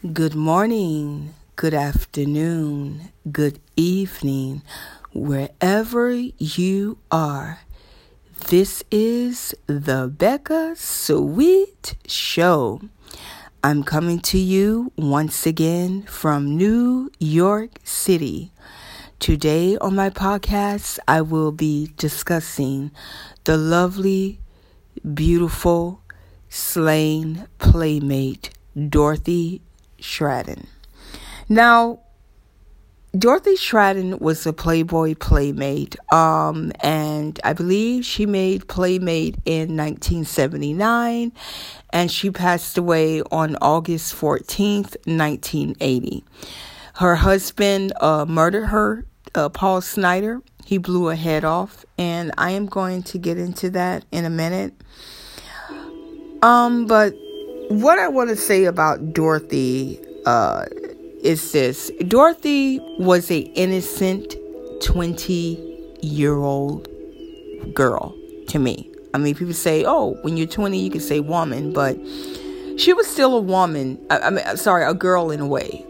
Good morning, good afternoon, good evening, wherever you are. This is the Becca Sweet Show. I'm coming to you once again from New York City. Today on my podcast, I will be discussing the lovely, beautiful, slain playmate Dorothy Stratten. Now, Dorothy Stratten was a Playboy playmate, um, and I believe she made Playmate in 1979, and she passed away on August 14th, 1980. Her husband uh, murdered her, uh, Paul Snider. He blew her head off, and I am going to get into that in a minute. Um, but what I want to say about Dorothy uh, is this: Dorothy was a innocent twenty year old girl to me. I mean, people say, "Oh, when you're 20, you can say woman," but she was still a woman. I, I mean, sorry, a girl in a way.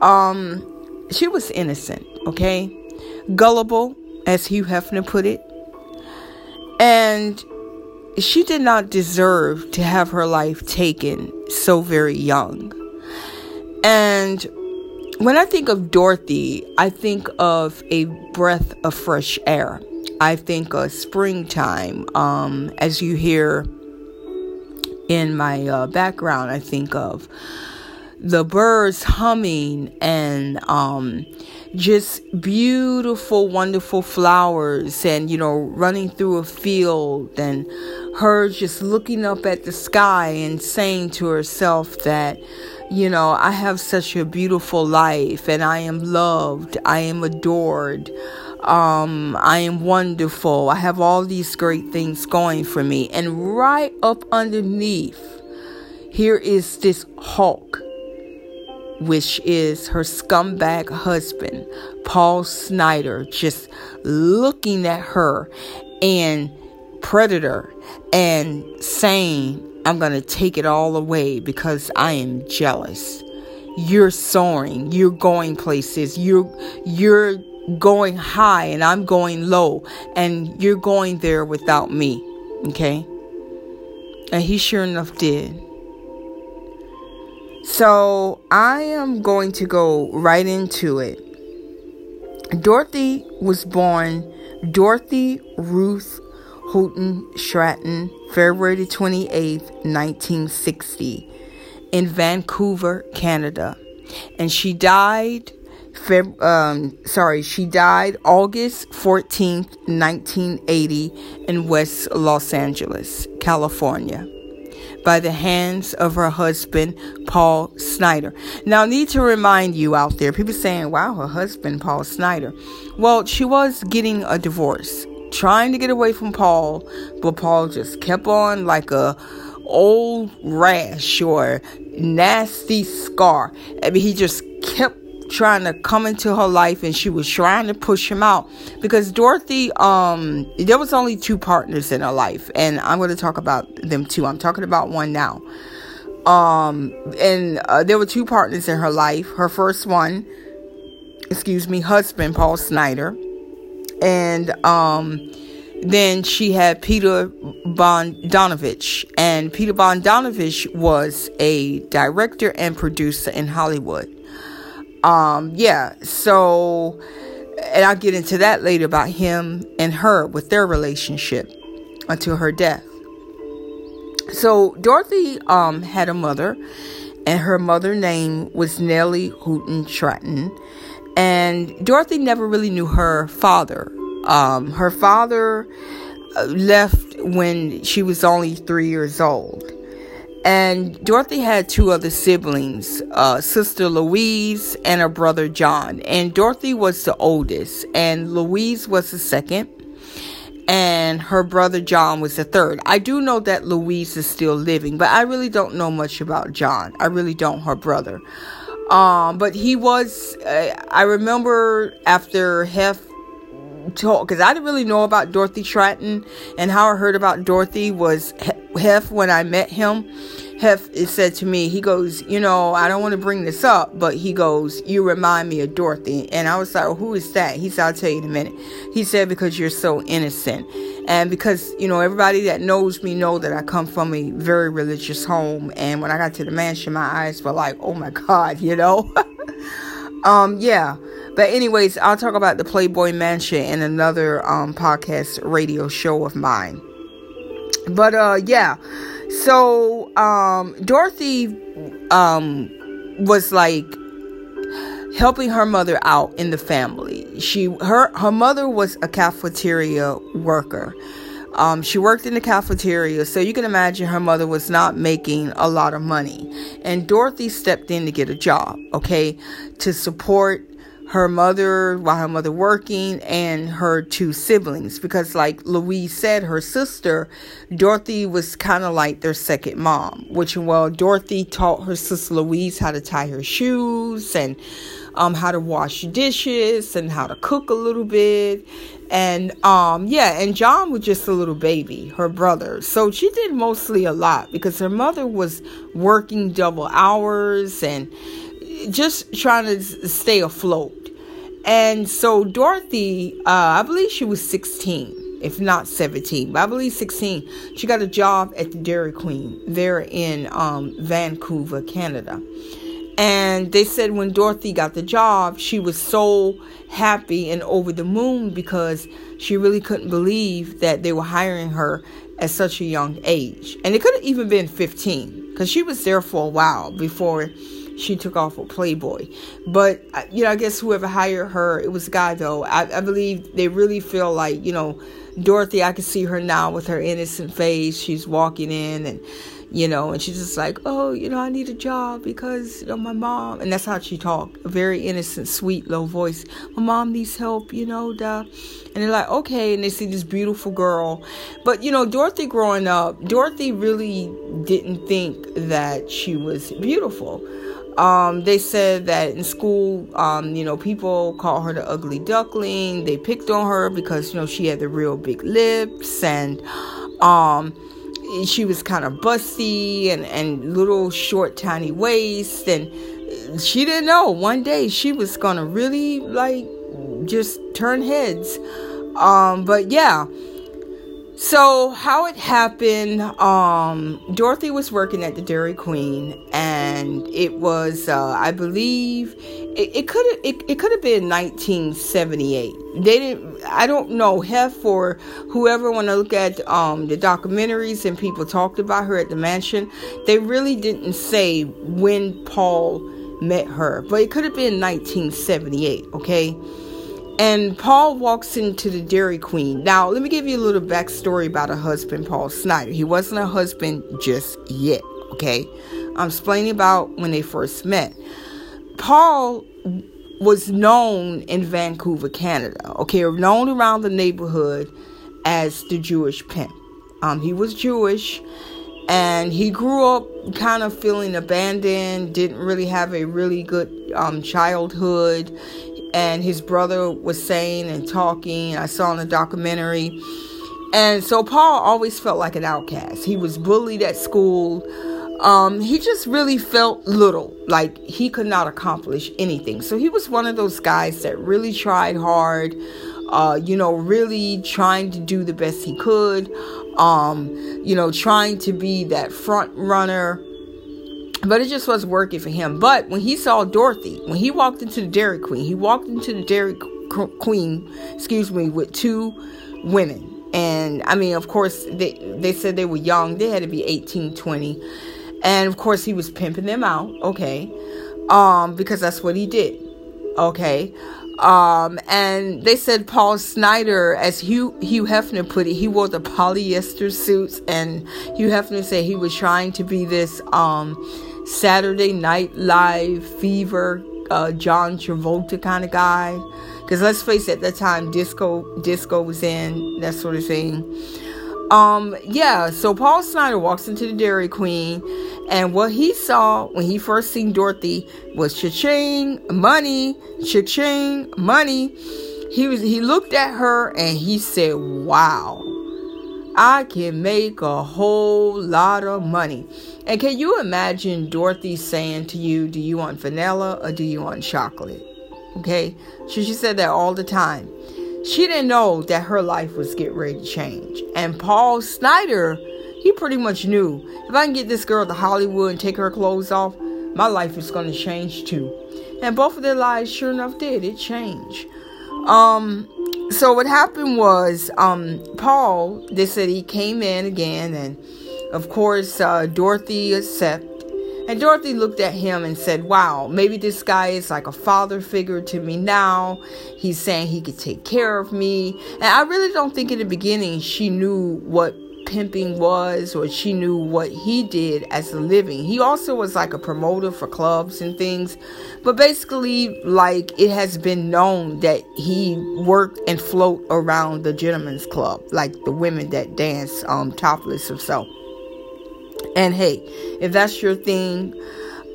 Um, she was innocent, okay, gullible, as Hugh Hefner put it, and she did not deserve to have her life taken so very young. And when I think of Dorothy, I think of a breath of fresh air. I think of springtime. Um, as you hear in my uh, background, I think of the birds humming and um, just beautiful, wonderful flowers, and you know, running through a field, and her just looking up at the sky and saying to herself that, you know, I have such a beautiful life, and I am loved, I am adored. Um, I am wonderful. I have all these great things going for me. And right up underneath, here is this Hulk which is her scumbag husband, Paul Snider, just looking at her and predator and saying, I'm going to take it all away because I am jealous. You're soaring, you're going places, you're you're going high and I'm going low and you're going there without me. Okay? And he sure enough did. So I am going to go right into it. Dorothy was born Dorothy Ruth Houghton Stratton, February 28, 1960, in Vancouver, Canada. And she died Feb- um, sorry, she died August 14th, 1980 in West Los Angeles, California by the hands of her husband, Paul Snider. Now, I need to remind you out there, people saying, wow, her husband, Paul Snider. Well, she was getting a divorce, trying to get away from Paul, but Paul just kept on like a old rash or nasty scar. I mean, he just kept trying to come into her life and she was trying to push him out because Dorothy um there was only two partners in her life and I'm going to talk about them too. I'm talking about one now. Um and uh, there were two partners in her life. Her first one excuse me, husband Paul Snider and um then she had Peter Bogdanovich, and Peter Bogdanovich was a director and producer in Hollywood. Um, yeah, so, and I'll get into that later about him and her with their relationship until her death. So, Dorothy um, had a mother, and her mother name was Nellie Houghton Stratton. And Dorothy never really knew her father. Um, her father uh, left when she was only three years old. And Dorothy had two other siblings, uh, sister Louise and her brother John. And Dorothy was the oldest, and Louise was the second, and her brother John was the third. I do know that Louise is still living, but I really don't know much about John. I really don't, her brother. Um, but he was, uh, I remember after Hef told, because I didn't really know about Dorothy Stratten and how I heard about Dorothy was Hef when I met him. Hef said to me, he goes, you know, I don't want to bring this up, but he goes, you remind me of Dorothy. And I was like, well, who is that? He said, I'll tell you in a minute. He said, because you're so innocent. And because, you know, everybody that knows me know that I come from a very religious home. And when I got to the mansion, my eyes were like, oh my God, you know? um, yeah. But anyways, I'll talk about the Playboy Mansion in another um podcast radio show of mine. But uh yeah. So um Dorothy um was like helping her mother out in the family. She her her mother was a cafeteria worker. Um, she worked in the cafeteria, so you can imagine her mother was not making a lot of money. And Dorothy stepped in to get a job, okay, to support her mother while her mother working and her two siblings. Because like louise said her sister dorothy was kind of like their second mom which well dorothy taught her sister louise how to tie her shoes and um, how to wash dishes and how to cook a little bit. And um yeah and john was just a little baby her brother. So she did mostly a lot because her mother was working double hours and just trying to stay afloat. And so Dorothy, uh, I believe she was 16, if not 17, but I believe 16. She got a job at the Dairy Queen there in um, Vancouver, Canada. And they said when Dorothy got the job, she was so happy and over the moon because she really couldn't believe that they were hiring her at such a young age. And it could have even been 15 because she was there for a while before she took off with Playboy. But, you know, I guess whoever hired her, it was guy though. I, I believe they really feel like, you know, Dorothy, I can see her now with her innocent face. She's walking in and, you know, and she's just like, oh, you know, I need a job because, you know, my mom, and that's how she talked, a very innocent, sweet, low voice. My mom needs help, you know, duh. And they're like, okay, and they see this beautiful girl. But, you know, Dorothy growing up, Dorothy really didn't think that she was beautiful. Um, they said that in school, um, you know, people called her the ugly duckling. They picked on her because, you know, she had the real big lips and, um, she was kind of busty and, and little short, tiny waist. And she didn't know one day she was going to really like just turn heads. Um, but yeah, so how it happened, um, Dorothy was working at the Dairy Queen, and it was, uh, I believe, it could have it, it could have been 1978. They didn't. I don't know. Hef or whoever want to look at um, the documentaries and people talked about her at the mansion. They really didn't say when Paul met her, but it could have been 1978. Okay. And Paul walks into the Dairy Queen. Now, let me give you a little backstory about her husband, Paul Snider. He wasn't a husband just yet, okay? I'm explaining about when they first met. Paul was known in Vancouver, Canada, okay, known around the neighborhood as the Jewish pimp. Um, he was Jewish and he grew up kind of feeling abandoned, didn't really have a really good um, childhood and his brother was saying and talking. I saw in the documentary. And so Paul always felt like an outcast. He was bullied at school. Um, he just really felt little, like he could not accomplish anything. So he was one of those guys that really tried hard, uh, you know, really trying to do the best he could, um, you know, trying to be that front runner but it just wasn't working for him. But when he saw Dorothy, when he walked into the Dairy Queen, he walked into the Dairy Queen, excuse me, with two women. And I mean, of course, they, they said they were young. They had to be 18, 20. And of course, he was pimping them out, okay? Um, because that's what he did, okay? Um, and they said Paul Snider, as Hugh, Hugh Hefner put it, he wore the polyester suits, and Hugh Hefner said he was trying to be this, um, Saturday Night Live fever, uh, John Travolta kind of guy. Because let's face it, at that time, disco disco was in that sort of thing. Um, yeah. So Paul Snider walks into the Dairy Queen, and what he saw when he first seen Dorothy was cha-ching, money, cha-ching, money. He was he looked at her and he said, "Wow." I can make a whole lot of money. And can you imagine Dorothy saying to you, Do you want vanilla or do you want chocolate? Okay? She, she said that all the time. She didn't know that her life was getting ready to change. And Paul Snider, he pretty much knew if I can get this girl to Hollywood and take her clothes off, my life is going to change too. And both of their lives, sure enough, did. It changed. Um, so what happened was, um, Paul, they said he came in again, and of course, uh, Dorothy accepted. And Dorothy looked at him and said, Wow, maybe this guy is like a father figure to me now. He's saying he could take care of me. And I really don't think in the beginning she knew what pimping was or she knew what he did as a living. He also was like a promoter for clubs and things. But basically, like it has been known that he worked and float around the gentlemen's club, like the women that dance um topless or so. And hey, if that's your thing,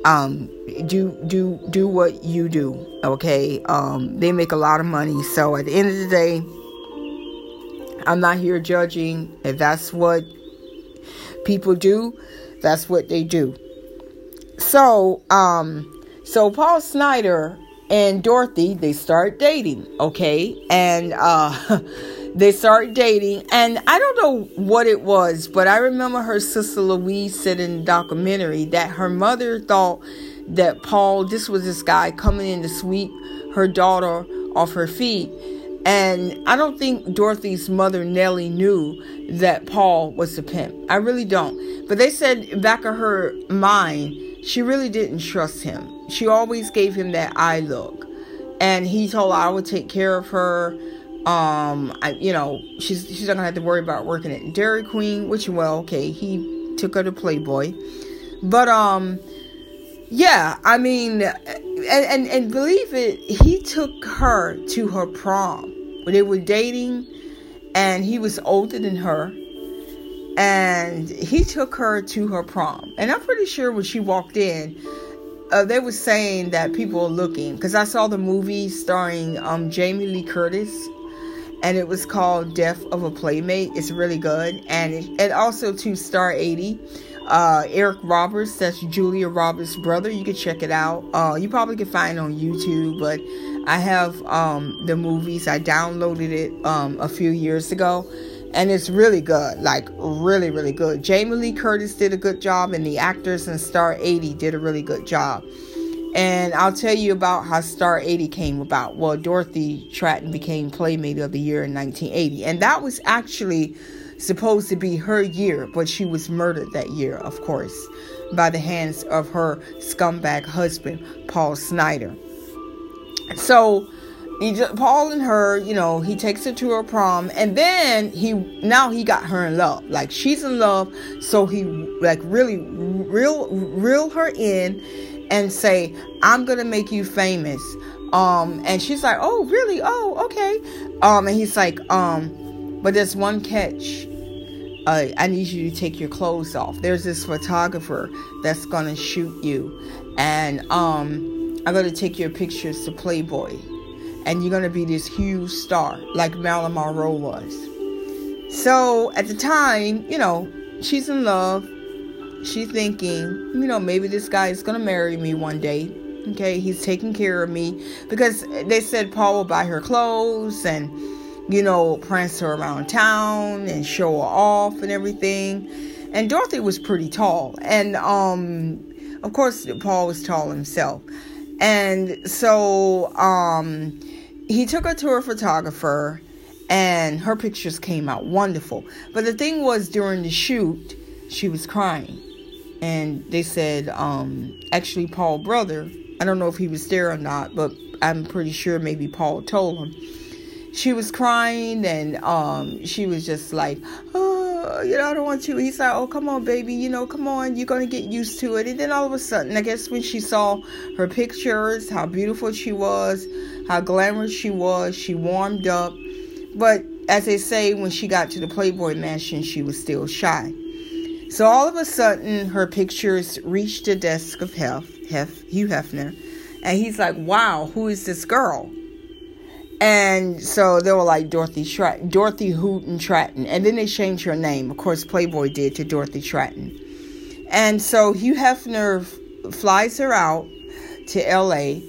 um do do do what you do okay um they make a lot of money so at the end of the day I'm not here judging. If that's what people do, that's what they do. So, um, so Paul Snider and Dorothy, they start dating, okay? And uh they start dating and I don't know what it was, but I remember her sister Louise said in the documentary that her mother thought that Paul, this was this guy coming in to sweep her daughter off her feet and I don't think Dorothy's mother, Nellie, knew that Paul was a pimp. I really don't. But they said back of her mind, she really didn't trust him. She always gave him that eye look. And he told her I would take care of her. Um, I, you know, she's she's not gonna have to worry about working at Dairy Queen, which well, okay, he took her to Playboy. But um yeah, I mean, and, and, and believe it, he took her to her prom. when They were dating, and he was older than her. And he took her to her prom. And I'm pretty sure when she walked in, uh, they were saying that people were looking because I saw the movie starring um, Jamie Lee Curtis, and it was called Death of a Playmate. It's really good, and it, and also to Star 80 uh, Eric Roberts, that's Julia Roberts' brother. You can check it out. Uh, you probably can find it on YouTube, but I have um, the movies. I downloaded it um, a few years ago, and it's really good. Like, really, really good. Jamie Lee Curtis did a good job, and the actors in Star 80 did a really good job. And I'll tell you about how Star 80 came about. Well, Dorothy Stratten became Playmate of the Year in 1980, and that was actually supposed to be her year, but she was murdered that year, of course, by the hands of her scumbag husband, Paul Snider. So, he just, Paul and her, you know, he takes her to her prom, and then he now he got her in love. Like she's in love, so he like really reel reel her in and say, "I'm gonna make you famous." Um, and she's like, "Oh, really? Oh, okay." Um, and he's like, "Um, but there's one catch uh, I need you to take your clothes off. There's this photographer that's gonna shoot you, and um, I'm gonna take your pictures to Playboy, and you're gonna be this huge star like Marilyn Monroe was. So at the time, you know, she's in love. She's thinking, you know, maybe this guy is gonna marry me one day. Okay, he's taking care of me because they said Paul will buy her clothes and you know, prance her around town and show her off and everything. And Dorothy was pretty tall. And um of course Paul was tall himself. And so um he took her to her photographer and her pictures came out wonderful. But the thing was during the shoot, she was crying. And they said, um, actually Paul brother, I don't know if he was there or not, but I'm pretty sure maybe Paul told him she was crying and um, she was just like, oh, you know, I don't want to. He's like, oh, come on, baby, you know, come on, you're going to get used to it. And then all of a sudden, I guess when she saw her pictures, how beautiful she was, how glamorous she was, she warmed up. But as they say, when she got to the Playboy Mansion, she was still shy. So all of a sudden, her pictures reached the desk of Hef, Hef, Hugh Hefner, and he's like, wow, who is this girl? And so they were like Dorothy Dorothy Houghton Stratton, and then they changed her name. Of course, Playboy did to Dorothy Stratten. And so Hugh Hefner f- flies her out to L.A.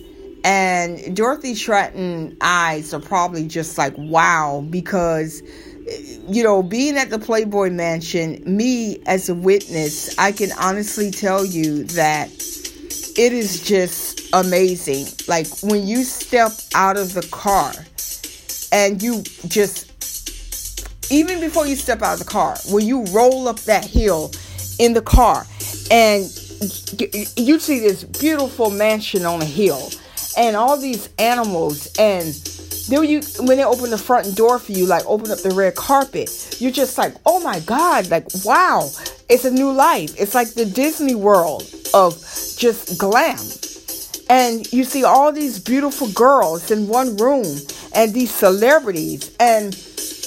And Dorothy Stratten eyes are probably just like wow because eh, you know, being at the Playboy Mansion, me as a witness, I can honestly tell you that it is just amazing. Like when you step out of the car and you just, even before you step out of the car, when you roll up that hill in the car and you see this beautiful mansion on a hill and all these animals and then you when they open the front door for you, like open up the red carpet, you're just like, oh my God, like wow, it's a new life. It's like the Disney world of just glam. And you see all these beautiful girls in one room and these celebrities and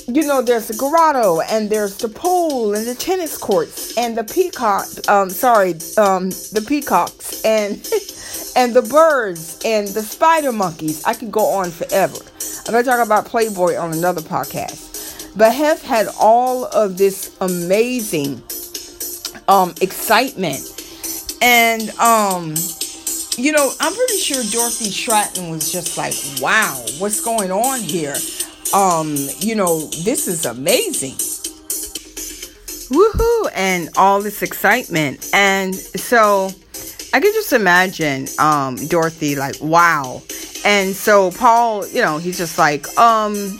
you know there's the grotto and there's the pool and the tennis courts and the peacock um sorry um the peacocks and and the birds and the spider monkeys i could go on forever I'm to talk about Playboy on another podcast. But Hef had all of this amazing um, excitement. And, um, you know, I'm pretty sure Dorothy Stratten was just like, wow, what's going on here? Um, you know, this is amazing. Woohoo! And all this excitement. And so I can just imagine um, Dorothy like, wow. And so Paul, you know, he's just like, um,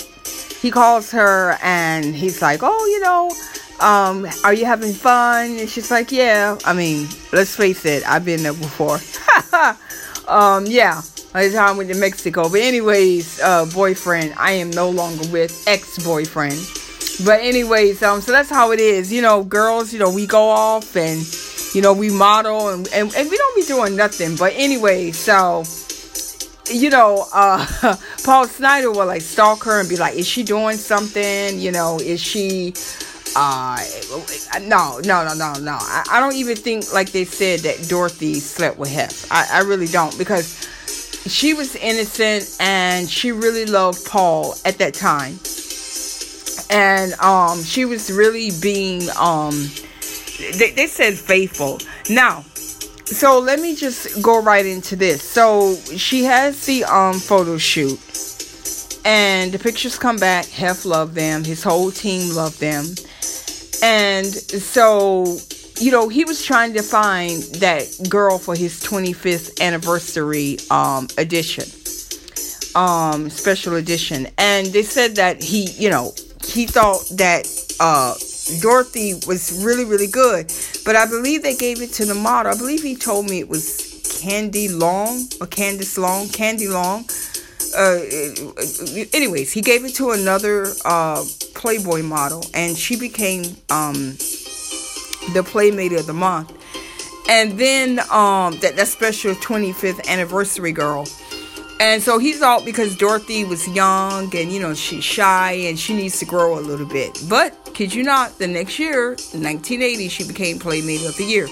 he calls her and he's like, oh, you know, um, are you having fun? And she's like, yeah. I mean, let's face it, I've been there before. um, yeah, by the time I went to Mexico. But anyways, uh, boyfriend, I am no longer with ex-boyfriend. But anyways, um, so that's how it is. You know, girls, you know, we go off and, you know, we model and, and, and we don't be doing nothing. But anyway, so you know, uh, Paul Snider will like stalk her and be like, is she doing something? You know, is she, uh, no, no, no, no, no. I, I don't even think like they said that Dorothy slept with Hef. I, I really don't because she was innocent and she really loved Paul at that time. And, um, she was really being, um, they, they said faithful. Now, so let me just go right into this. So she has the um photo shoot, and the pictures come back. Hef loved them. His whole team loved them, and so you know he was trying to find that girl for his 25th anniversary um edition, um special edition, and they said that he you know he thought that uh Dorothy was really, really good. But I believe they gave it to the model. I believe he told me it was Candy Long or Candice Long, Candy Long. Uh, anyways, he gave it to another uh, Playboy model, and she became um, the Playmate of the Month. And then um, that, that special 25th anniversary girl. And so he's out because Dorothy was young and, you know, she's shy and she needs to grow a little bit. But Kid you not, the next year, 1980, she became Playmate of the Year.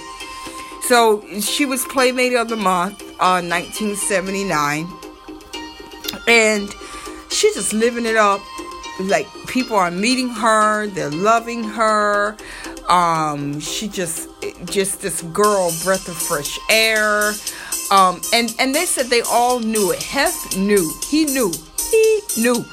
So she was Playmate of the Month on uh, 1979. And she's just living it up. Like people are meeting her, they're loving her. Um, she just just this girl, breath of fresh air. Um, and and they said they all knew it. Hef knew. He knew. He knew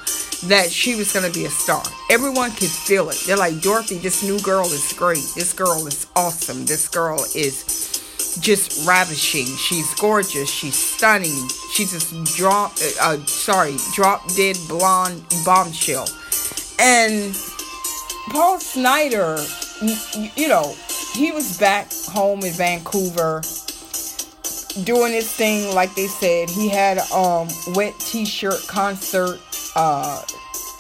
that she was going to be a star. Everyone could feel it. They're like, Dorothy, this new girl is great. This girl is awesome. This girl is just ravishing. She's gorgeous. She's stunning. She's just drop, uh, sorry, drop dead blonde bombshell. And Paul Snider, you know, he was back home in Vancouver doing his thing like they said. He had um wet t-shirt concert uh,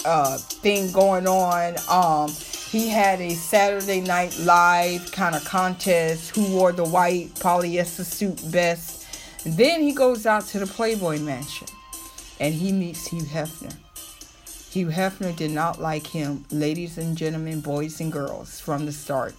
uh, thing going on. Um, he had a Saturday Night Live kind of contest who wore the white polyester suit best. And then he goes out to the Playboy Mansion and he meets Hugh Hefner. Hugh Hefner did not like him, ladies and gentlemen, boys and girls, from the start.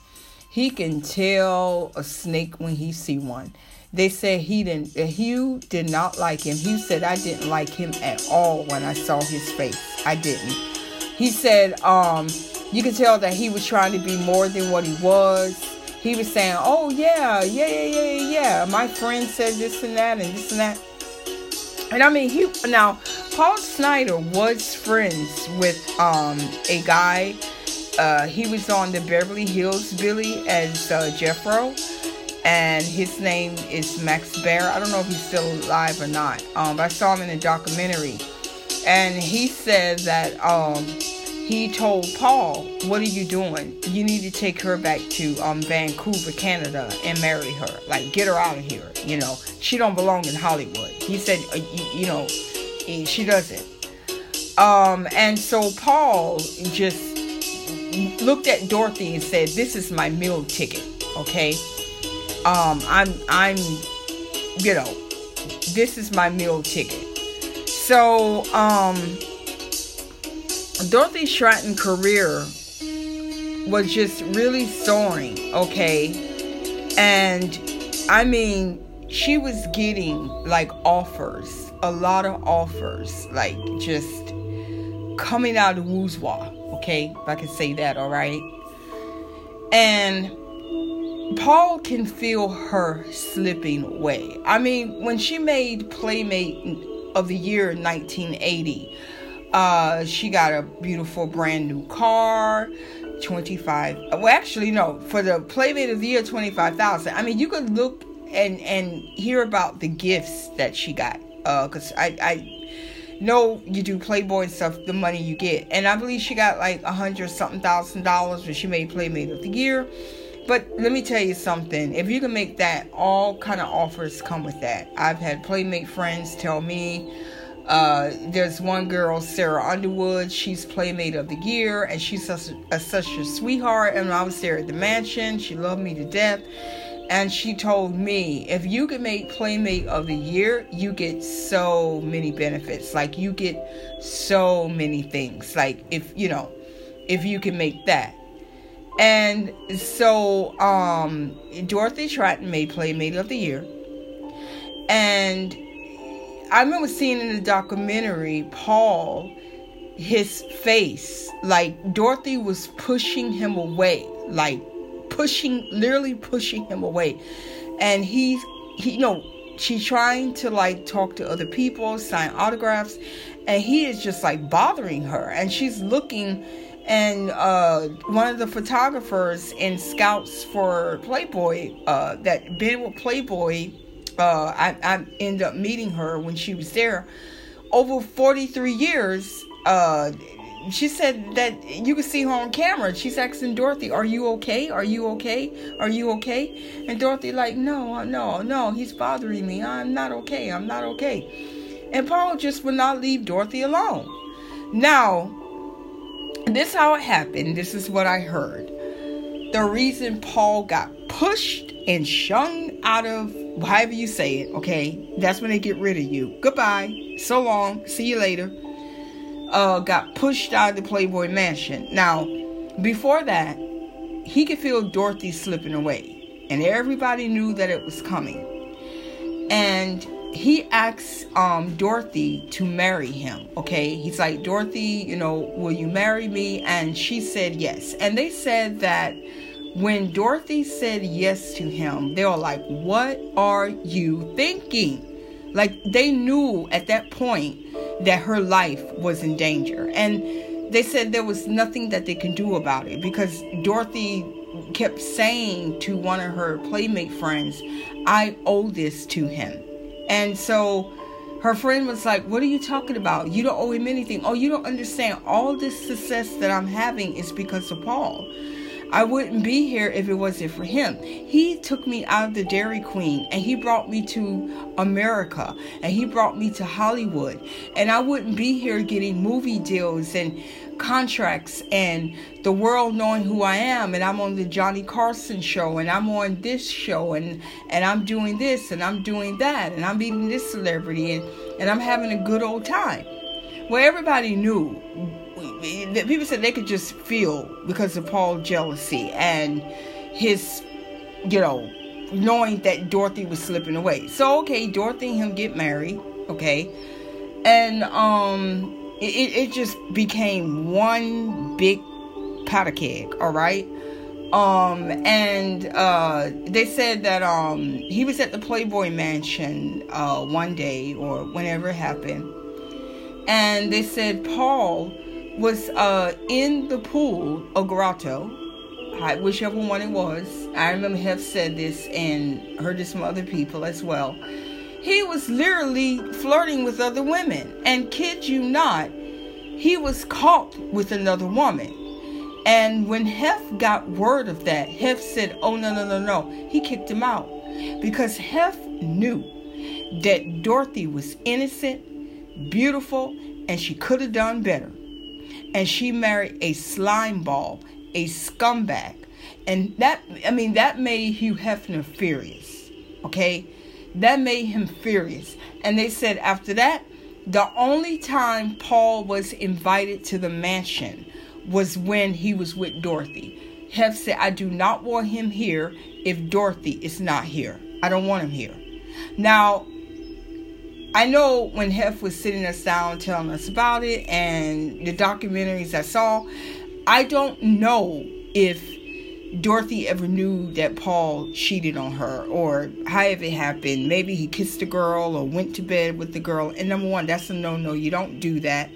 He can tell a snake when he see one. they said he didn't uh, Hugh did not like him. Hugh said I didn't like him at all when I saw his face. I didn't. He said um you could tell that he was trying to be more than what he was. He was saying, "Oh yeah, yeah, yeah, yeah, yeah. My friend said this and that and this and that." And I mean, he now Paul Snider was friends with um a guy. Uh, he was on the Beverly Hills Billy as uh, Jethro and his name is Max Baer. I don't know if he's still alive or not. Um, I saw him in a documentary, and he said that um, he told Paul, "What are you doing? You need to take her back to um, Vancouver, Canada, and marry her. Like, get her out of here. You know, she don't belong in Hollywood." He said, uh, you, you know, she doesn't." Um, and so Paul just looked at Dorothy and said, "This is my meal ticket." Okay um, I'm I'm you know, this is my meal ticket. So, um, Dorothy Stratten career was just really soaring, okay? And I mean, she was getting like offers, a lot of offers, like just coming out of Wooswa, okay? If I can say that, all right? And Paul can feel her slipping away. I mean, when she made Playmate of the Year 1980, uh, she got a beautiful brand new car, 25. Well, actually, no, for the Playmate of the Year, 25,000. I mean, you could look and and hear about the gifts that she got. Uh, cause I I know you do Playboy stuff, the money you get, and I believe she got like a hundred something thousand dollars when she made Playmate of the Year. But let me tell you something. If you can make that, all kind of offers come with that. I've had playmate friends tell me. Uh, there's one girl, Sarah Underwood. She's playmate of the year, and she's such a, such a sweetheart. And I was there at the mansion. She loved me to death. And she told me, if you can make Playmate of the Year, you get so many benefits. Like, you get so many things. Like, if, you know, if you can make that. And so um, Dorothy Stratten made Playmate of the Year. And I remember seeing in the documentary Paul, his face, like Dorothy was pushing him away, like pushing, literally pushing him away. And he's, he, you know, she's trying to like talk to other people, sign autographs, and he is just like bothering her. And she's looking and uh, one of the photographers and scouts for Playboy uh, that been with Playboy, uh, I, I ended up meeting her when she was there. Over 43 years, uh, she said that you could see her on camera. She's asking Dorothy, "Are you okay? Are you okay? Are you okay?" And Dorothy like, "No, no, no. He's bothering me. I'm not okay. I'm not okay." And Paul just would not leave Dorothy alone. Now, this how it happened. This is what I heard. The reason Paul got pushed and shung out of however you say it, okay? That's when they get rid of you. Goodbye. So long. See you later. Uh, got pushed out of the Playboy Mansion. Now, before that, he could feel Dorothy slipping away, and everybody knew that it was coming. And he asks um, Dorothy to marry him. Okay, he's like, Dorothy, you know, will you marry me? And she said yes. And they said that when Dorothy said yes to him, they were like, What are you thinking? Like they knew at that point that her life was in danger. And they said there was nothing that they can do about it because Dorothy kept saying to one of her playmate friends, I owe this to him. And so her friend was like, What are you talking about? You don't owe him anything. Oh, you don't understand. All this success that I'm having is because of Paul. I wouldn't be here if it wasn't for him. He took me out of the Dairy Queen and he brought me to America and he brought me to Hollywood. And I wouldn't be here getting movie deals and contracts and the world knowing who I am and I'm on the Johnny Carson show and I'm on this show and and I'm doing this and I'm doing that and I'm meeting this celebrity and and I'm having a good old time. Well, everybody knew people said they could just feel because of Paul's jealousy and his you know knowing that Dorothy was slipping away. So okay, Dorothy and him get married, okay, and um, it, it just became one big powder keg, all right. Um, and uh, they said that um, he was at the Playboy Mansion uh, one day or whenever it happened, and they said Paul was uh, in the pool or grotto, whichever one it was. I remember Hef said this and heard this from other people as well. He was literally flirting with other women, and kid you not, he was caught with another woman. And when Hef got word of that, Hef said, Oh, no, no, no, no. He kicked him out because Hef knew that Dorothy was innocent, beautiful, and she could have done better. And she married a slime ball, a scumbag. And that, I mean, that made Hugh Hefner furious. Okay? That made him furious. And they said after that, the only time Paul was invited to the mansion was when he was with Dorothy. Hef said, I do not want him here if Dorothy is not here. I don't want him here. Now, I know when Hef was sitting us down telling us about it and the documentaries I saw, I don't know if Dorothy ever knew that Paul cheated on her or however it happened. Maybe he kissed a girl or went to bed with the girl. And number one, that's a no no. You don't do that.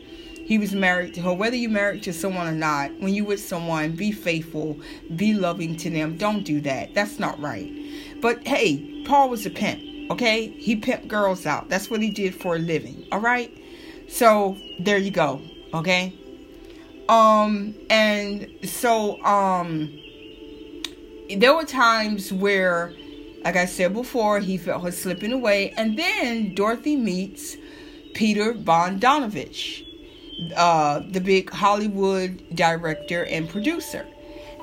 He was married to her. Whether you're married to someone or not, when you're with someone, be faithful, be loving to them. Don't do that. That's not right. But hey, Paul was a pimp, okay? He pimped girls out. That's what he did for a living, all right? So there you go, okay? Um, and so, um, there were times where, like I said before, he felt her slipping away, and then Dorothy meets Peter Bogdanovich uh, the big Hollywood director and producer.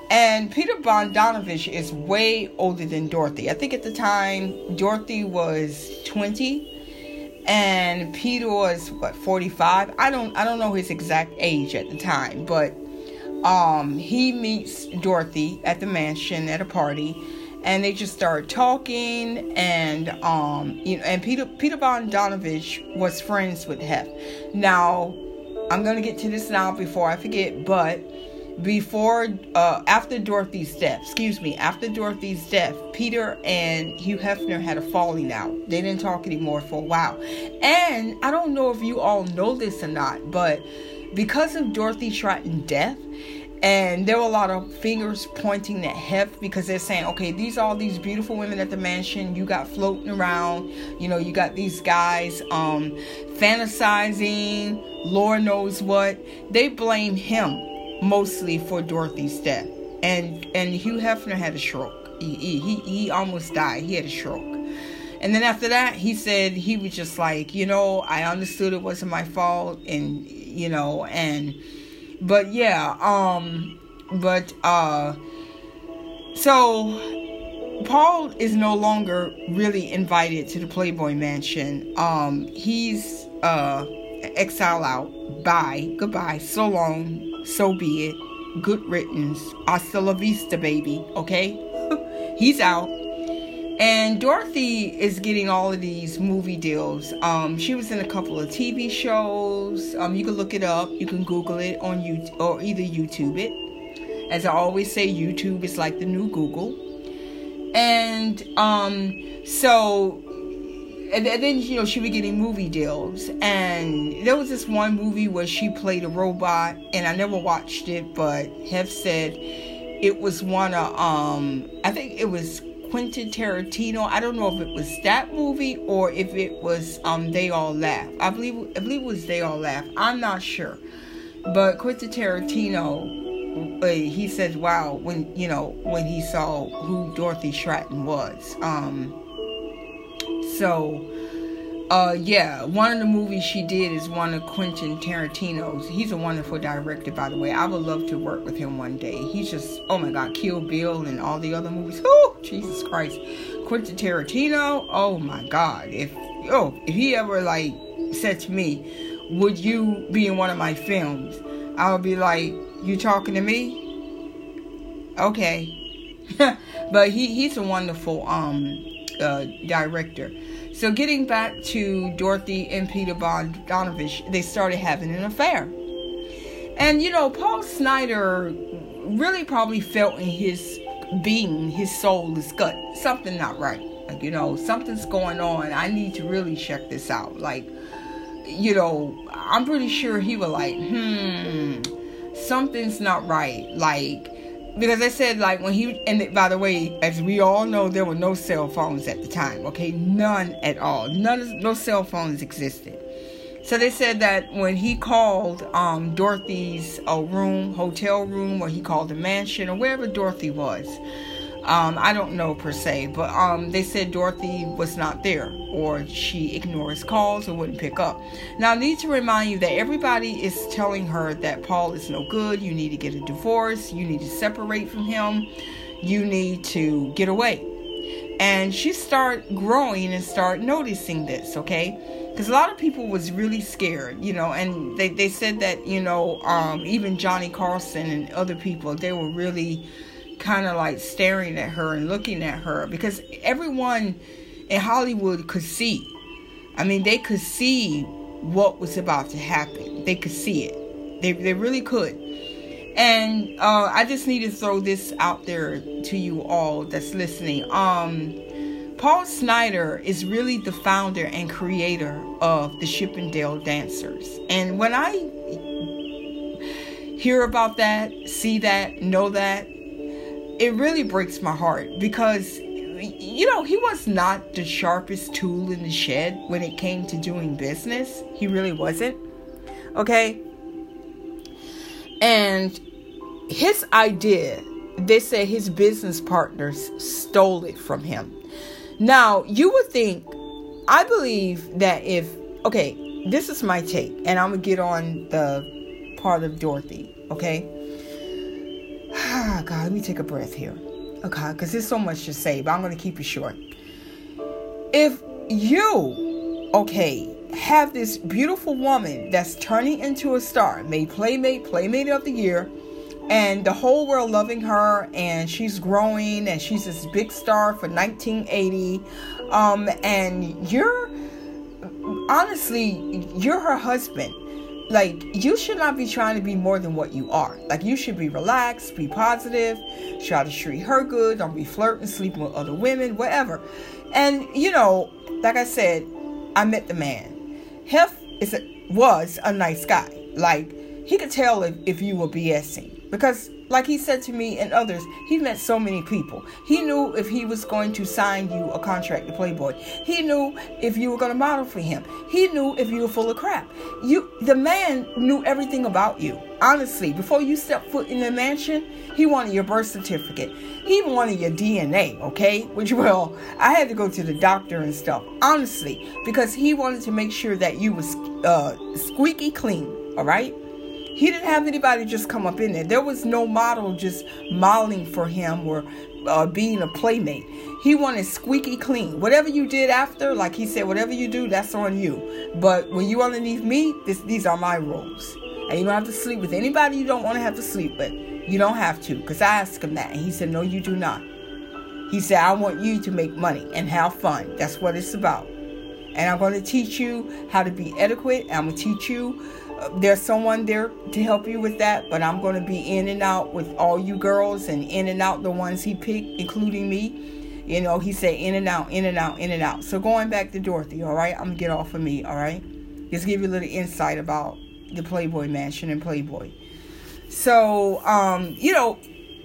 And Peter Bogdanovich is way older than Dorothy. I think at the time Dorothy was 20 and Peter was what 45. I don't I don't know his exact age at the time, but um, he meets Dorothy at the mansion at a party and they just start talking and um you know and Peter Peter Bogdanovich was friends with Hef. Now I'm gonna get to this now before I forget, but before uh after Dorothy's death, excuse me, after Dorothy's death, Peter and Hugh Hefner had a falling out. They didn't talk anymore for a while. And I don't know if you all know this or not, but because of Dorothy Stratten's death, and there were a lot of fingers pointing at Hef because they're saying, okay, these are all these beautiful women at the mansion you got floating around. You know, you got these guys um, fantasizing, Lord knows what. They blame him mostly for Dorothy's death. And and Hugh Hefner had a stroke. He, he, he almost died. He had a stroke. And then after that, he said he was just like, you know, I understood it wasn't my fault. And, you know, and but yeah, um, but uh, so Paul is no longer really invited to the Playboy Mansion. Um, he's uh exile out. Bye, goodbye, so long, so be it. Good riddance. Hasta la vista, baby. Okay, he's out. And Dorothy is getting all of these movie deals. Um, she was in a couple of TV shows. Um, you can look it up. You can Google it on YouTube or either YouTube it. As I always say, YouTube is like the new Google. And um, so, and then you know she was getting movie deals. And there was this one movie where she played a robot, and I never watched it, but have said it was one of um, I think it was Quentin Tarantino. I don't know if it was that movie or if it was um They All Laugh. I believe I believe it was They All Laugh. I'm not sure, but Quentin Tarantino, uh, he says, "Wow," when you know when he saw who Dorothy Stratten was. Um, so uh, yeah, one of the movies she did is one of Quentin Tarantino's. He's a wonderful director, by the way. I would love to work with him one day. He's just, oh my God, Kill Bill and all the other movies. Oh, Jesus Christ. Quentin Tarantino, oh my God. If, oh, if he ever, like, said to me, would you be in one of my films? I would be like, you talking to me? Okay. but he he's a wonderful um uh, director. So getting back to Dorothy and Peter Bogdanovich, they started having an affair. And you know, Paul Snider really probably felt in his being, his soul, his gut, something not right. Like, you know, something's going on. I need to really check this out. Like, you know, I'm pretty sure he was like, hmm, something's not right. Like, because they said like when he and by the way, as we all know, there were no cell phones at the time. Okay, none at all. None, no cell phones existed. So they said that when he called um, Dorothy's uh, room, hotel room, or he called the mansion, or wherever Dorothy was, um, I don't know per se, but um, they said Dorothy was not there, or she ignores calls or wouldn't pick up. Now, I need to remind you that everybody is telling her that Paul is no good. You need to get a divorce. You need to separate from him. You need to get away. And she start growing and start noticing this. Okay, because a lot of people was really scared, you know, and they they said that you know um, even Johnny Carson and other people they were really kind of like staring at her and looking at her because everyone in Hollywood could see. I mean, they could see what was about to happen. They could see it. They, they really could. And uh, I just need to throw this out there to you all that's listening. Um, Paul Snider is really the founder and creator of the Chippendale Dancers. And when I hear about that, see that, know that, it really breaks my heart because you know he was not the sharpest tool in the shed when it came to doing business. He really wasn't okay? And his idea they say his business partners stole it from him. Now you would think i believe that if okay this is my take and i'm gonna get on the part of dorothy okay Ah, God, let me take a breath here. Okay, because there's so much to say, but I'm going to keep it short. If you, okay, have this beautiful woman that's turning into a star, made Playmate, Playmate of the Year, and the whole world loving her, and she's growing, and she's this big star for 1980, um, and you're honestly, you're her husband like you should not be trying to be more than what you are. Like you should be relaxed, be positive, try to treat her good, don't be flirting, sleeping with other women, whatever. And you know, like I said, I met the man. Hef is a, was a nice guy. Like he could tell if, if you were BSing because like he said to me and others, he met so many people. He knew if he was going to sign you a contract to Playboy. He knew if you were going to model for him. He knew if you were full of crap. You, the man knew everything about you. Honestly, before you stepped foot in the mansion, he wanted your birth certificate. He even wanted your DNA, okay? Which, well, I had to go to the doctor and stuff, honestly, because he wanted to make sure that you was uh, squeaky clean, all right? He didn't have anybody just come up in there. There was no model just modeling for him or uh, being a playmate. He wanted squeaky clean. Whatever you did after, like he said, whatever you do, that's on you. But when you underneath me, this, these are my rules. And you don't have to sleep with anybody you don't want to have to sleep with. You don't have to. Because I asked him that. And he said, no, you do not. He said, I want you to make money and have fun. That's what it's about. And I'm going to teach you how to be adequate. I'm going to teach you there's someone there to help you with that, but I'm going to be in and out with all you girls and in and out the ones he picked, including me. You know, he said in and out, in and out, in and out. So going back to Dorothy, all right, I'm going to get off of me, all right? Just give you a little insight about the Playboy Mansion and Playboy. So, um, you know,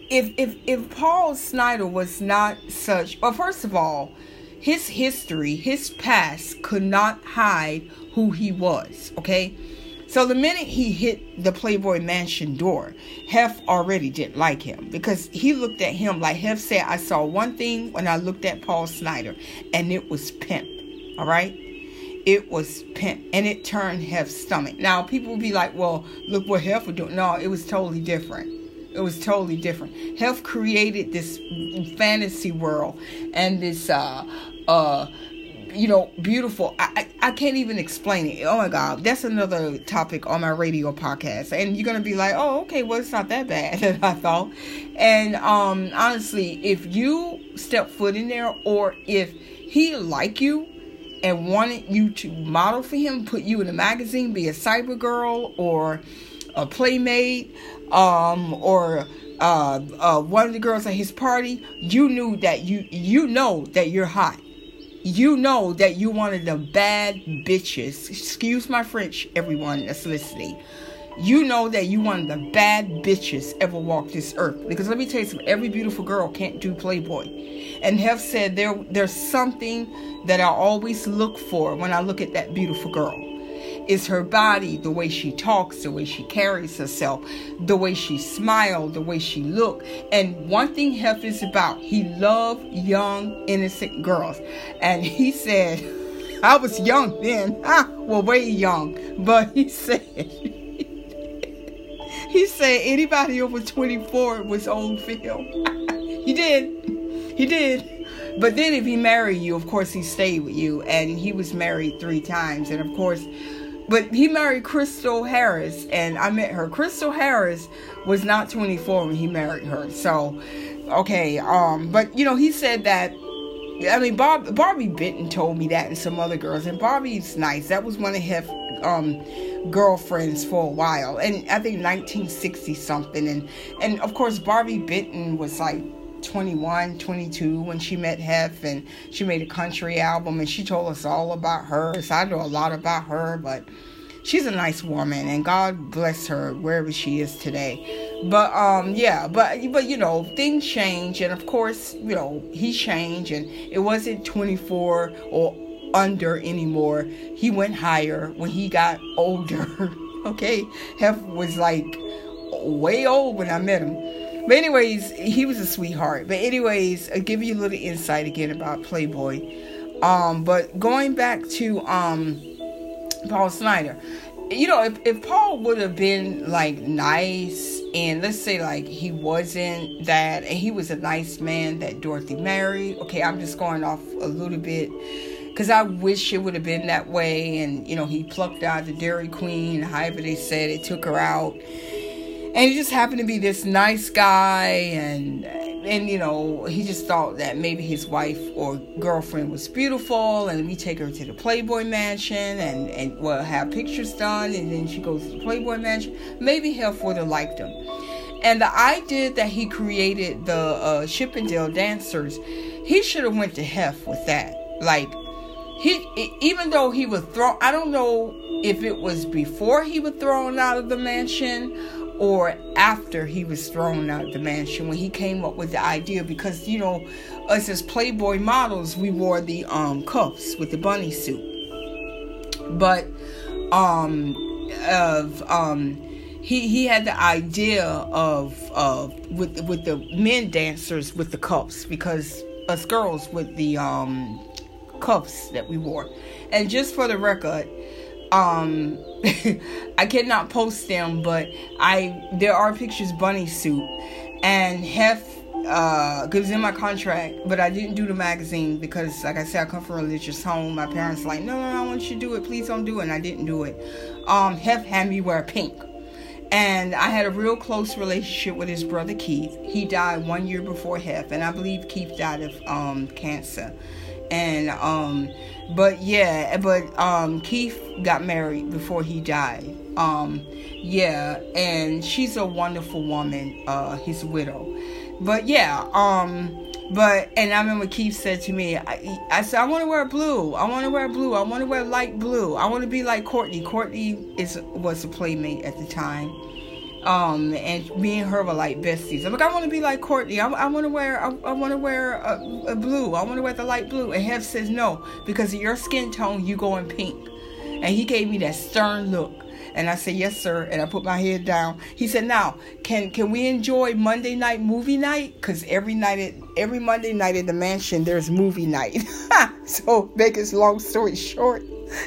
if if if Paul Snider was not such, well, first of all, his history, his past could not hide who he was. Okay, so the minute he hit the Playboy Mansion door, Hef already didn't like him because he looked at him like Hef said, I saw one thing when I looked at Paul Snider, and it was pimp. All right? It was pimp. And it turned Hef's stomach. Now, people would be like, well, look what Hef was doing. No, it was totally different. It was totally different. Hef created this fantasy world and this uh uh you know, beautiful. I, I, I can't even explain it. Oh my God, that's another topic on my radio podcast, and you're gonna be like, oh, okay, well, it's not that bad. That I thought, and um, honestly, if you step foot in there, or if he like you and wanted you to model for him, put you in a magazine, be a cyber girl or a playmate, um, or uh, uh, one of the girls at his party, you knew that you you know that you're hot. You know that you wanted the bad bitches. Excuse my French, everyone that's listening. You know that you wanted the bad bitches ever walk this earth. Because let me tell you something, every beautiful girl can't do Playboy. And have said there there's something that I always look for when I look at that beautiful girl is her body, the way she talks, the way she carries herself, the way she smiles, the way she look. And one thing Hef is about, he loved young, innocent girls. And he said, I was young then, ah, well, way young, but he said, he said anybody over 24 was old him. he did. He did. But then if he married you, of course he stayed with you. And he was married three times. And of course, but he married Crystal Harris, and I met her. Crystal Harris was not 24 when he married her. So, okay, um, but you know, he said that. I mean, Bob, Barbi Benton told me that, and some other girls, and Barbi's nice. That was one of his um, girlfriends for a while, and I think 1960 something, and and of course Barbi Benton was like 21, 22 when she met Hef and she made a country album and she told us all about her. So I know a lot about her, but she's a nice woman and God bless her wherever she is today. But um yeah, but but you know, things change and of course, you know, he changed and it wasn't 24 or under anymore. He went higher when he got older. okay? Hef was like way old when I met him. But anyways, he was a sweetheart. But anyways, I'll give you a little insight again about Playboy. Um, but going back to um Paul Snider, you know, if, if Paul would have been like nice and let's say like he wasn't that and he was a nice man that Dorothy married. Okay, I'm just going off a little bit because I wish it would have been that way. And you know, he plucked out the Dairy Queen, however they said it, took her out and he just happened to be this nice guy and and you know he just thought that maybe his wife or girlfriend was beautiful and we take her to the playboy mansion and and well have pictures done and then she goes to the playboy mansion. Maybe would have liked him. And the idea that he created the uh, Chippendale dancers he should have went to Hef with that. Like he even though he was thrown i don't know if it was before he was thrown out of the mansion or after he was thrown out of the mansion when he came up with the idea because you know us as playboy models we wore the um cuffs with the bunny suit. But um of um he he had the idea of of with with the men dancers with the cuffs because us girls with the um cuffs that we wore. And just for the record um I cannot post them, but I there are pictures bunny suit and Hef uh gives in my contract, but I didn't do the magazine because like I said I come from a religious home. My parents like, no, no, no, I want you to do it. Please don't do it. And I didn't do it. Um Hef had me wear pink. And I had a real close relationship with his brother Keith. He died one year before Hef, and I believe Keith died of um cancer. And um but yeah, but um, Keith got married before he died. Um, yeah, and she's a wonderful woman. Uh, his widow. But yeah, um, but and I remember Keith said to me, I, I said I want to wear blue. I want to wear blue. I want to wear light blue. I want to be like Courtney. Courtney is was a playmate at the time um, and me and her were like besties. I'm like, I want to be like Courtney. I, I want to wear, I, I want to wear a, a, blue. I want to wear the light blue. And Hef says no because of your skin tone. You go in pink. And he gave me that stern look. And I said, yes, sir. And I put my head down. He said, now, can can we enjoy Monday night movie night? Because every night, at, every Monday night at the mansion, there's movie night. so, make this long story short,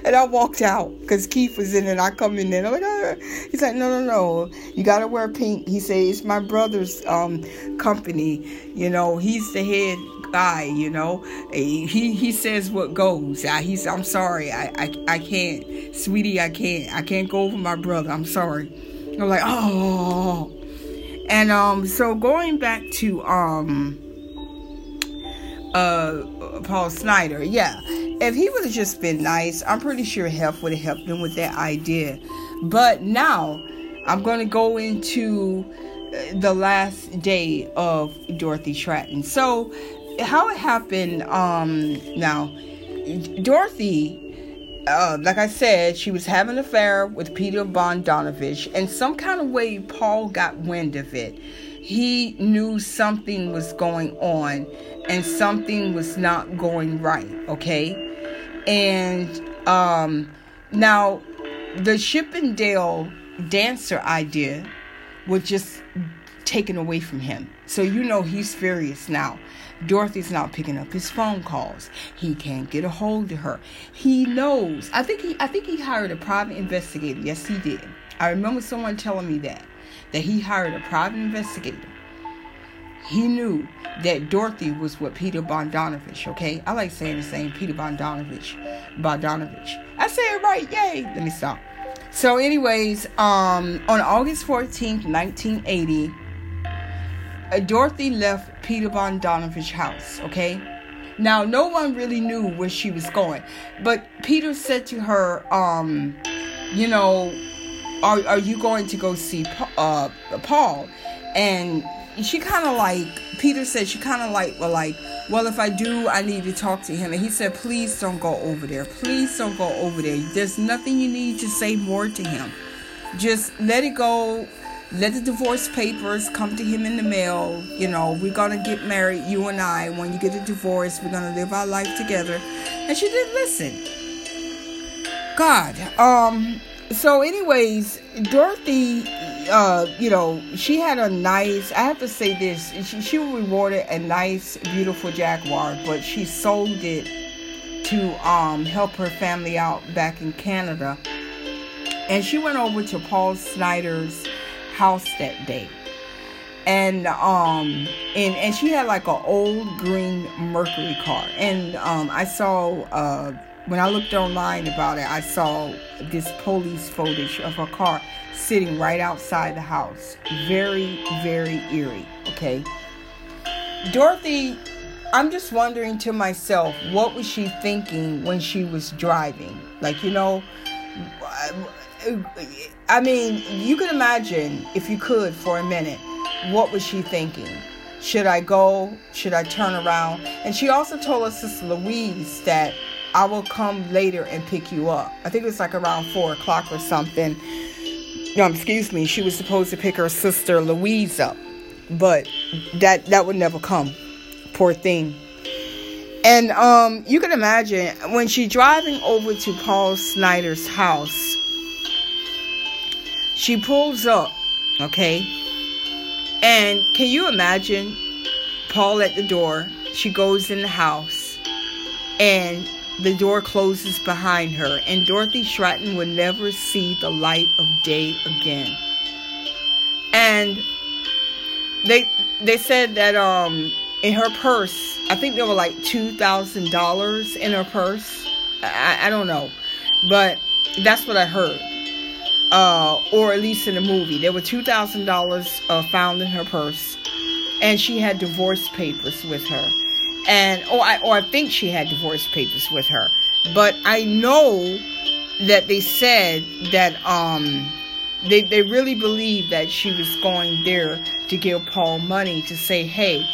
and I walked out because Keith was in it. And I come in there. I'm like, oh. he's like, no, no, no. You gotta wear pink. He said it's my brother's um company. You know, he's the head guy, you know. He he says what goes. I, he's I'm sorry, I, I I can't, sweetie, I can't, I can't go over my brother. I'm sorry. I'm like, oh, and um, so going back to um, uh, Paul Snider, yeah. If he would have just been nice, I'm pretty sure Hef would have helped him with that idea. But now I'm going to go into uh, the last day of Dorothy Stratten. So, how it happened, um, now, Dorothy, uh, like I said, she was having an affair with Peter Bogdanovich, and some kind of way Paul got wind of it. He knew something was going on and something was not going right, okay? And um, now the Chippendale dancer idea was just taken away from him. So you know he's furious now. Dorothy's not picking up his phone calls. He can't get a hold of her. He knows. I think he I think he hired a private investigator. Yes, he did. I remember someone telling me that that he hired a private investigator. He knew that Dorothy was with Peter Bogdanovich, okay? I like saying the same Peter Bogdanovich. Bogdanovich. I say it right, yay. Let me stop. So, anyways, um, on August 14th, 1980, uh, Dorothy left Peter Bogdanovich's house, okay? Now, no one really knew where she was going, but Peter said to her, um, you know, are, are you going to go see uh, Paul? And she kind of like Peter said she kind of like well like well if I do I need to talk to him. And he said please don't go over there. Please don't go over there. There's nothing you need to say more to him. Just let it go. Let the divorce papers come to him in the mail. You know we're gonna get married you and I. When you get a divorce we're gonna live our life together. And she didn't listen. God um so anyways Dorothy uh, you know, she had a nice, I have to say this, she, she rewarded a nice, beautiful Jaguar, but she sold it to um, help her family out back in Canada. And she went over to Paul Snider's house that day. And um and and she had like an old green Mercury car. And um I saw uh when I looked online about it, I saw this police footage of her car sitting right outside the house. Very, very eerie, okay? Dorothy, I'm just wondering to myself, what was she thinking when she was driving? Like, you know, I mean, you can imagine, if you could for a minute, what was she thinking? Should I go? Should I turn around? And she also told us, Sister Louise, that I will come later and pick you up. I think it was like around four o'clock or something no, excuse me, she was supposed to pick her sister Louise up, but that that would never come. Poor thing. And um, you can imagine when she's driving over to Paul Snider's house, she pulls up, okay? And can you imagine Paul at the door? She goes in the house, and the door closes behind her, and Dorothy Stratten would never see the light of day again. And they they said that um in her purse, I think there were like two thousand dollars in her purse. I, I don't know, but that's what I heard. Uh, or at least in the movie, there were two thousand uh, dollars found in her purse, and she had divorce papers with her and or I or I think she had divorce papers with her. But I know that they said that um they they really believed that she was going there to give Paul money to say, "Hey,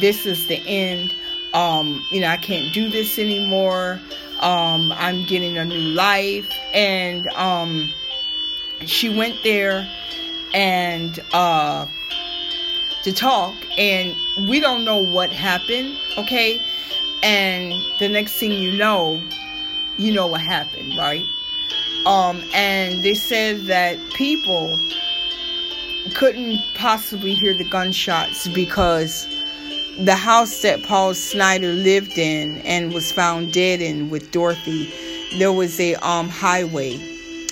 this is the end. Um, you know, I can't do this anymore. Um, I'm getting a new life." And um she went there and uh to talk and we don't know what happened okay? And the next thing you know you know what happened right? Um and they said that people couldn't possibly hear the gunshots because the house that Paul Snider lived in and was found dead in with Dorothy there was a um highway.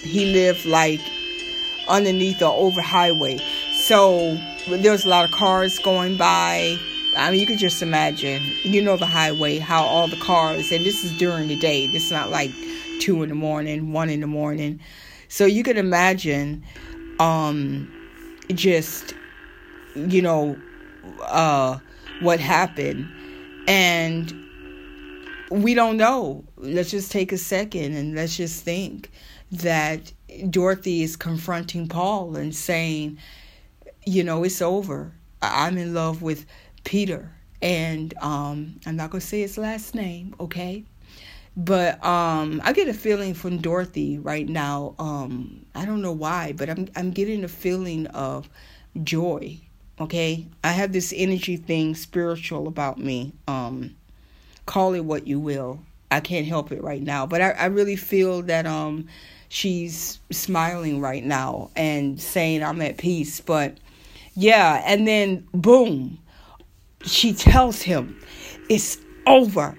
He lived like underneath the over highway so there was a lot of cars going by I mean, you could just imagine, you know, the highway, how all the cars, and this is during the day. This is not like two in the morning, one in the morning. So you could imagine, um, just, you know, uh, what happened. And we don't know. Let's just take a second and let's just think that Dorothy is confronting Paul and saying, you know, it's over. I'm in love with Peter. And um, I'm not going to say his last name, okay? But um, I get a feeling from Dorothy right now. Um, I don't know why, but I'm I'm getting a feeling of joy. Okay, I have this energy thing, spiritual about me. Um, call it what you will. I can't help it right now, but I, I really feel that um, she's smiling right now and saying I'm at peace. But yeah, and then boom, she tells him, It's over.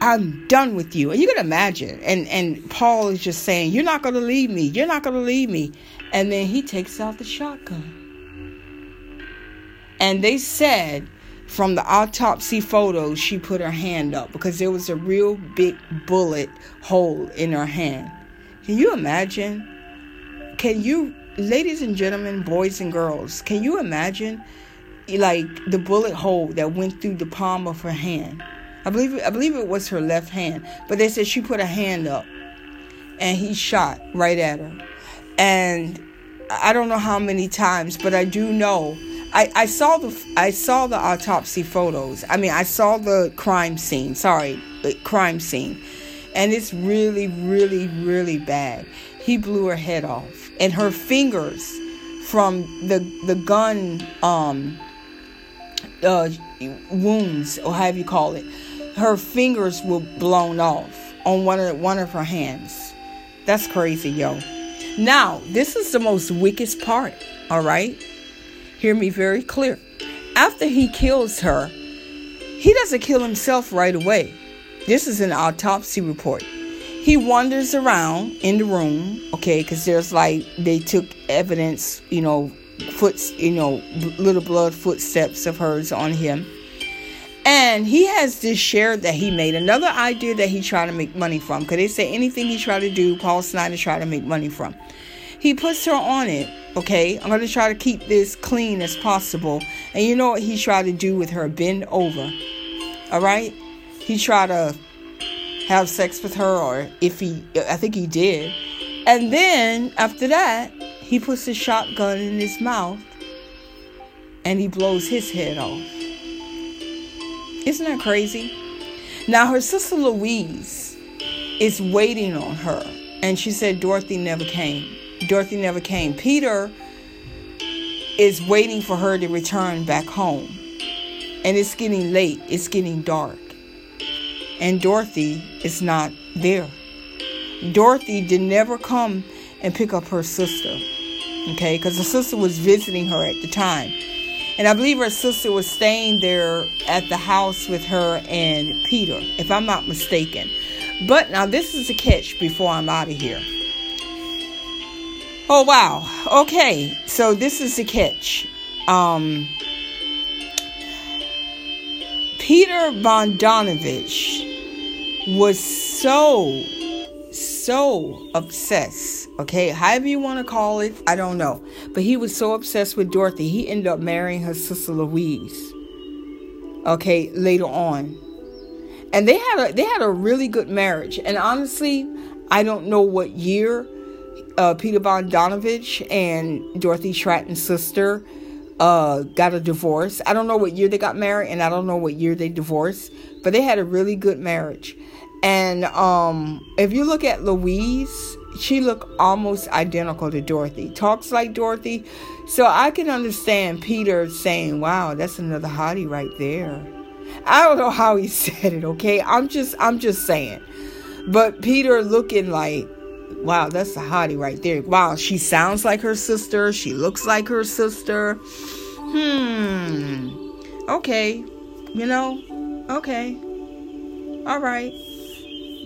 I'm done with you. And you can imagine. And and Paul is just saying, You're not gonna leave me. You're not gonna leave me. And then he takes out the shotgun. And they said from the autopsy photos, she put her hand up because there was a real big bullet hole in her hand. Can you imagine? Can you, ladies and gentlemen, boys and girls, can you imagine like the bullet hole that went through the palm of her hand. I believe I believe it was her left hand, but they said she put a hand up and he shot right at her. And I don't know how many times, but I do know I, I saw the I saw the autopsy photos. I mean, I saw the crime scene. Sorry, the crime scene, and it's really, really, really bad. He blew her head off, and her fingers from the the gun um uh, wounds or however you call it, her fingers were blown off on one of one of her hands. That's crazy, yo. Now, this is the most wickedest part, all right? Hear me very clear. After he kills her, he doesn't kill himself right away. This is an autopsy report. He wanders around in the room, okay, because there's like they took evidence, you know, foot, you know, little blood footsteps of hers on him. And he has this share that he made, another idea that he tried to make money from. Because they say anything he tried to do, Paul Snider tried to make money from. He puts her on it, okay? I'm going to try to keep this clean as possible. And you know what he tried to do with her? Bend over. All right? He tried to have sex with her, or if he, I think he did. And then after that, he puts his shotgun in his mouth and he blows his head off. Isn't that crazy? Now, her sister Louise is waiting on her, and she said Dorothy never came. Dorothy never came. Peter is waiting for her to return back home, and it's getting late, it's getting dark, and Dorothy is not there. Dorothy did never come and pick up her sister okay? Because the sister was visiting her at the time. And I believe her sister was staying there at the house with her and Peter, if I'm not mistaken. But now this is a catch before I'm out of here. Oh wow. Okay. So this is the catch. Um Peter Bogdanovich was so so obsessed, okay? However you want to call it, I don't know. But he was so obsessed with Dorothy, he ended up marrying her sister Louise. Okay, later on. And they had a they had a really good marriage. And honestly, I don't know what year uh, Peter Bogdanovich and Dorothy Stratten's sister uh, got a divorce. I don't know what year they got married, and I don't know what year they divorced, but they had a really good marriage. And um, if you look at Louise, she looked almost identical to Dorothy. Talks like Dorothy. So I can understand Peter saying, "Wow, that's another hottie right there." I don't know how he said it, okay? I'm just I'm just saying. But Peter looking like, "Wow, that's a hottie right there." Wow, she sounds like her sister. She looks like her sister. Hmm. Okay. You know? Okay. All right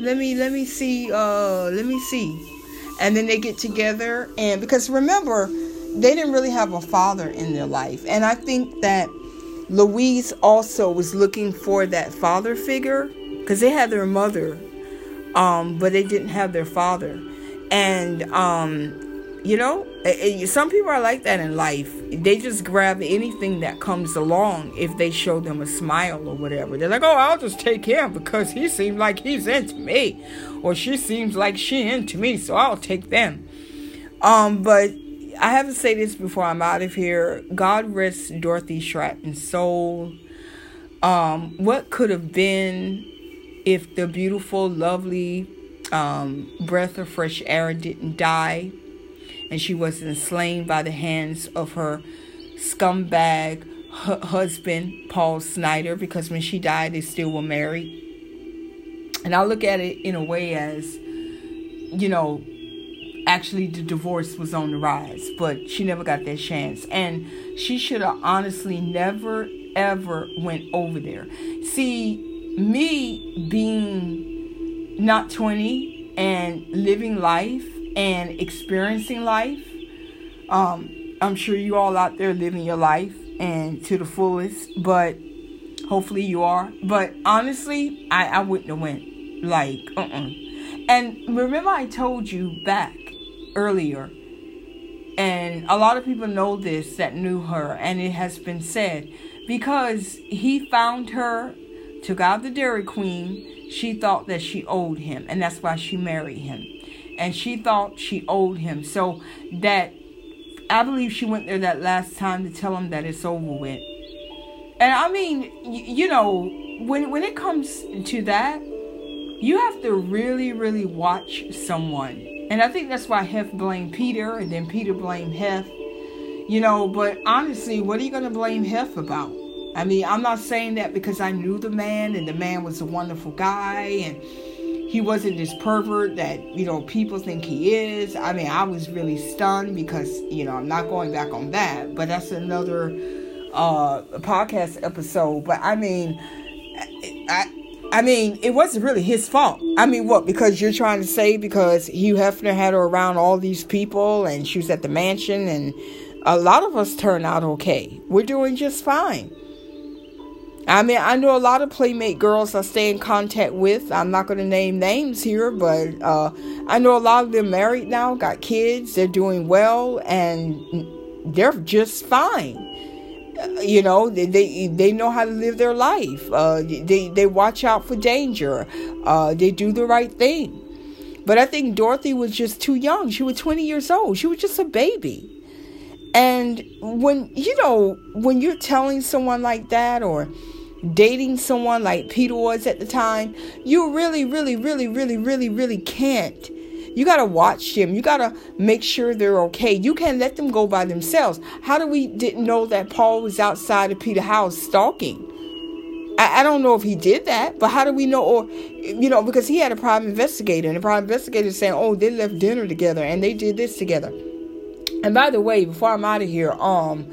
let me let me see uh let me see and then they get together and because remember they didn't really have a father in their life and i think that Louise also was looking for that father figure because they had their mother, um, but they didn't have their father. And, um, you know, some people are like that in life. They just grab anything that comes along if they show them a smile or whatever. They're like, oh, I'll just take him because he seems like he's into me, or she seems like she into me, so I'll take them. Um, but I have to say this before I'm out of here. God rest Dorothy Stratten's soul. Um, what could have been if the beautiful, lovely um, breath of fresh air didn't die and she wasn't slain by the hands of her scumbag husband, Paul Snider, because when she died, they still were married. And I look at it in a way as, you know, actually the divorce was on the rise, but she never got that chance. And she should have honestly never, ever went over there. See, me being not 20 and living life and experiencing life. Um, I'm sure you all out there living your life and to the fullest, but hopefully you are. But honestly, I, I wouldn't have went like uh-uh. And remember I told you back earlier, and a lot of people know this that knew her, and it has been said because he found her, took out the Dairy Queen, she thought that she owed him, and that's why she married him and she thought she owed him. So that I believe she went there that last time to tell him that it's over with. And I mean, you, know, when when it comes to that, you have to really, really watch someone. And I think that's why Hef blamed Peter, and then Peter blamed Hef. You know, but honestly, what are you going to blame Hef about? I mean, I'm not saying that because I knew the man and the man was a wonderful guy and he wasn't this pervert that you know people think he is i mean i was really stunned because you know i'm not going back on that but that's another uh podcast episode but i mean i I mean, it wasn't really his fault. I mean, what? Because you're trying to say because Hugh Hefner had her around all these people and she was at the mansion and a lot of us turned out okay. We're doing just fine. I mean, I know a lot of Playmate girls I stay in contact with. I'm not going to name names here, but uh, I know a lot of them married now, got kids, they're doing well, and they're just fine. You know, they, they they know how to live their life. Uh, they they watch out for danger. Uh, they do the right thing. But I think Dorothy was just too young. She was 20 years old. She was just a baby. And when, you know, when you're telling someone like that or dating someone like Peter was at the time, you really, really, really, really, really, really can't. You got to watch them. You got to make sure they're okay. You can't let them go by themselves. How do we didn't know that Paul was outside of Peter's house stalking? I, I don't know if he did that, but how do we know? Or, you know, because he had a private investigator, and the private investigator saying, oh, they left dinner together and they did this together. And by the way, before I'm out of here, um,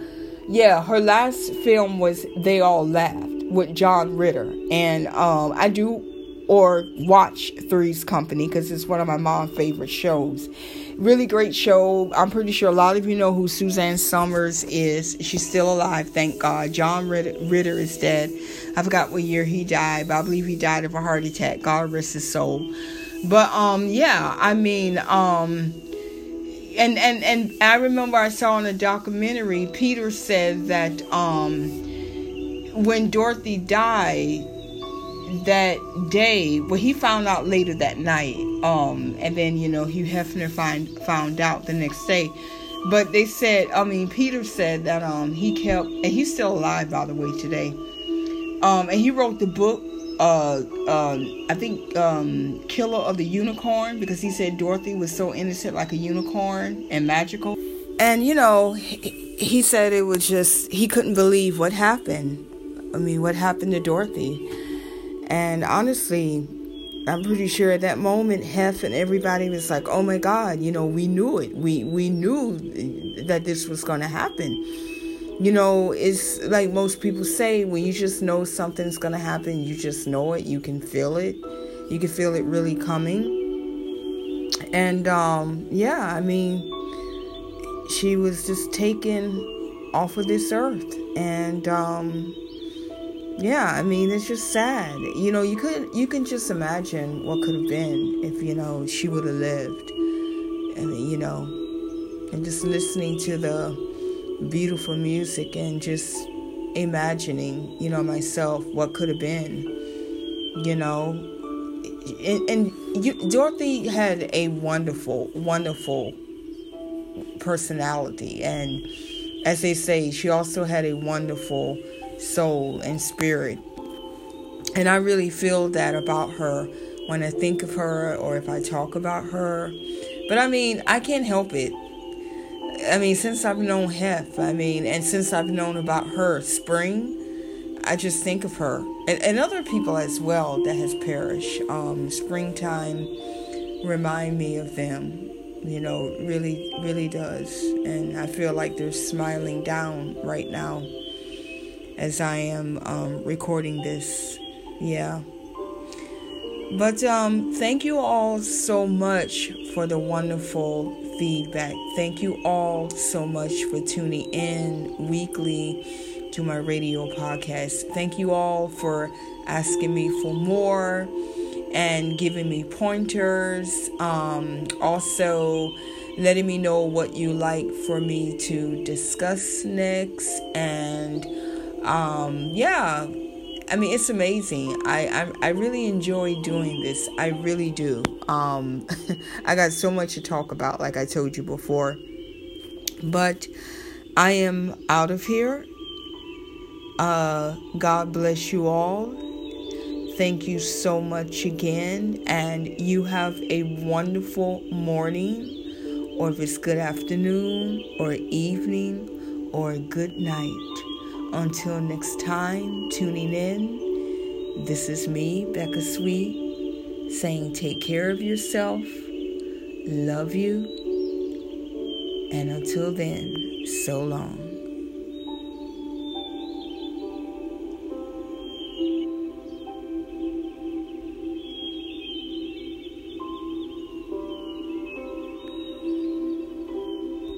yeah, her last film was They All Laughed with John Ritter, and um, I do or watch Three's Company because it's one of my mom's favorite shows. Really great show. I'm pretty sure a lot of you know who Suzanne Somers is. She's still alive, thank God. John Ritter, Ritter is dead. I forgot what year he died, but I believe he died of a heart attack. God rest his soul. But um, yeah, I mean um and and and I remember I saw in a documentary Peter said that um when Dorothy died that day, well he found out later that night um and then you know Hugh Hefner find found out the next day but they said I mean Peter said that um he kept and he's still alive by the way today um and he wrote the book uh, uh, I think um, Killer of the Unicorn because he said Dorothy was so innocent like a unicorn and magical. And you know, he, he said it was just he couldn't believe what happened. I mean, what happened to Dorothy? And honestly, I'm pretty sure at that moment, Hef and everybody was like, "Oh my God, you know, we knew it. We we knew that this was going to happen." You know, it's like most people say when you just know something's going to happen, you just know it, you can feel it. You can feel it really coming. And um yeah, I mean she was just taken off of this earth and um yeah, I mean, it's just sad. You know, you could you can just imagine what could have been if you know she would have lived, and you know, and just listening to the beautiful music and just imagining, you know, myself what could have been, you know, and, and you, Dorothy had a wonderful, wonderful personality, and as they say, she also had a wonderful soul and spirit. And I really feel that about her when I think of her or if I talk about her. But I mean, I can't help it. I mean, since I've known Hef, I mean, and since I've known about her, Spring, I just think of her and, and other people as well that has perished. Um, springtime remind me of them. You know, really, really does, and I feel like they're smiling down right now as I am um, recording this. Yeah. But um, thank you all so much for the wonderful feedback. Thank you all so much for tuning in weekly to my radio podcast. Thank you all for asking me for more and giving me pointers. Um, also, letting me know what you like for me to discuss next and um, yeah, I mean it's amazing. I, I I really enjoy doing this. I really do. Um, I got so much to talk about, like I told you before. But I am out of here. Uh, God bless you all. Thank you so much again, and you have a wonderful morning, or if it's good afternoon, or evening, or good night. Until next time, tuning in, this is me, Becca Sweet, saying take care of yourself, love you, and until then, so long.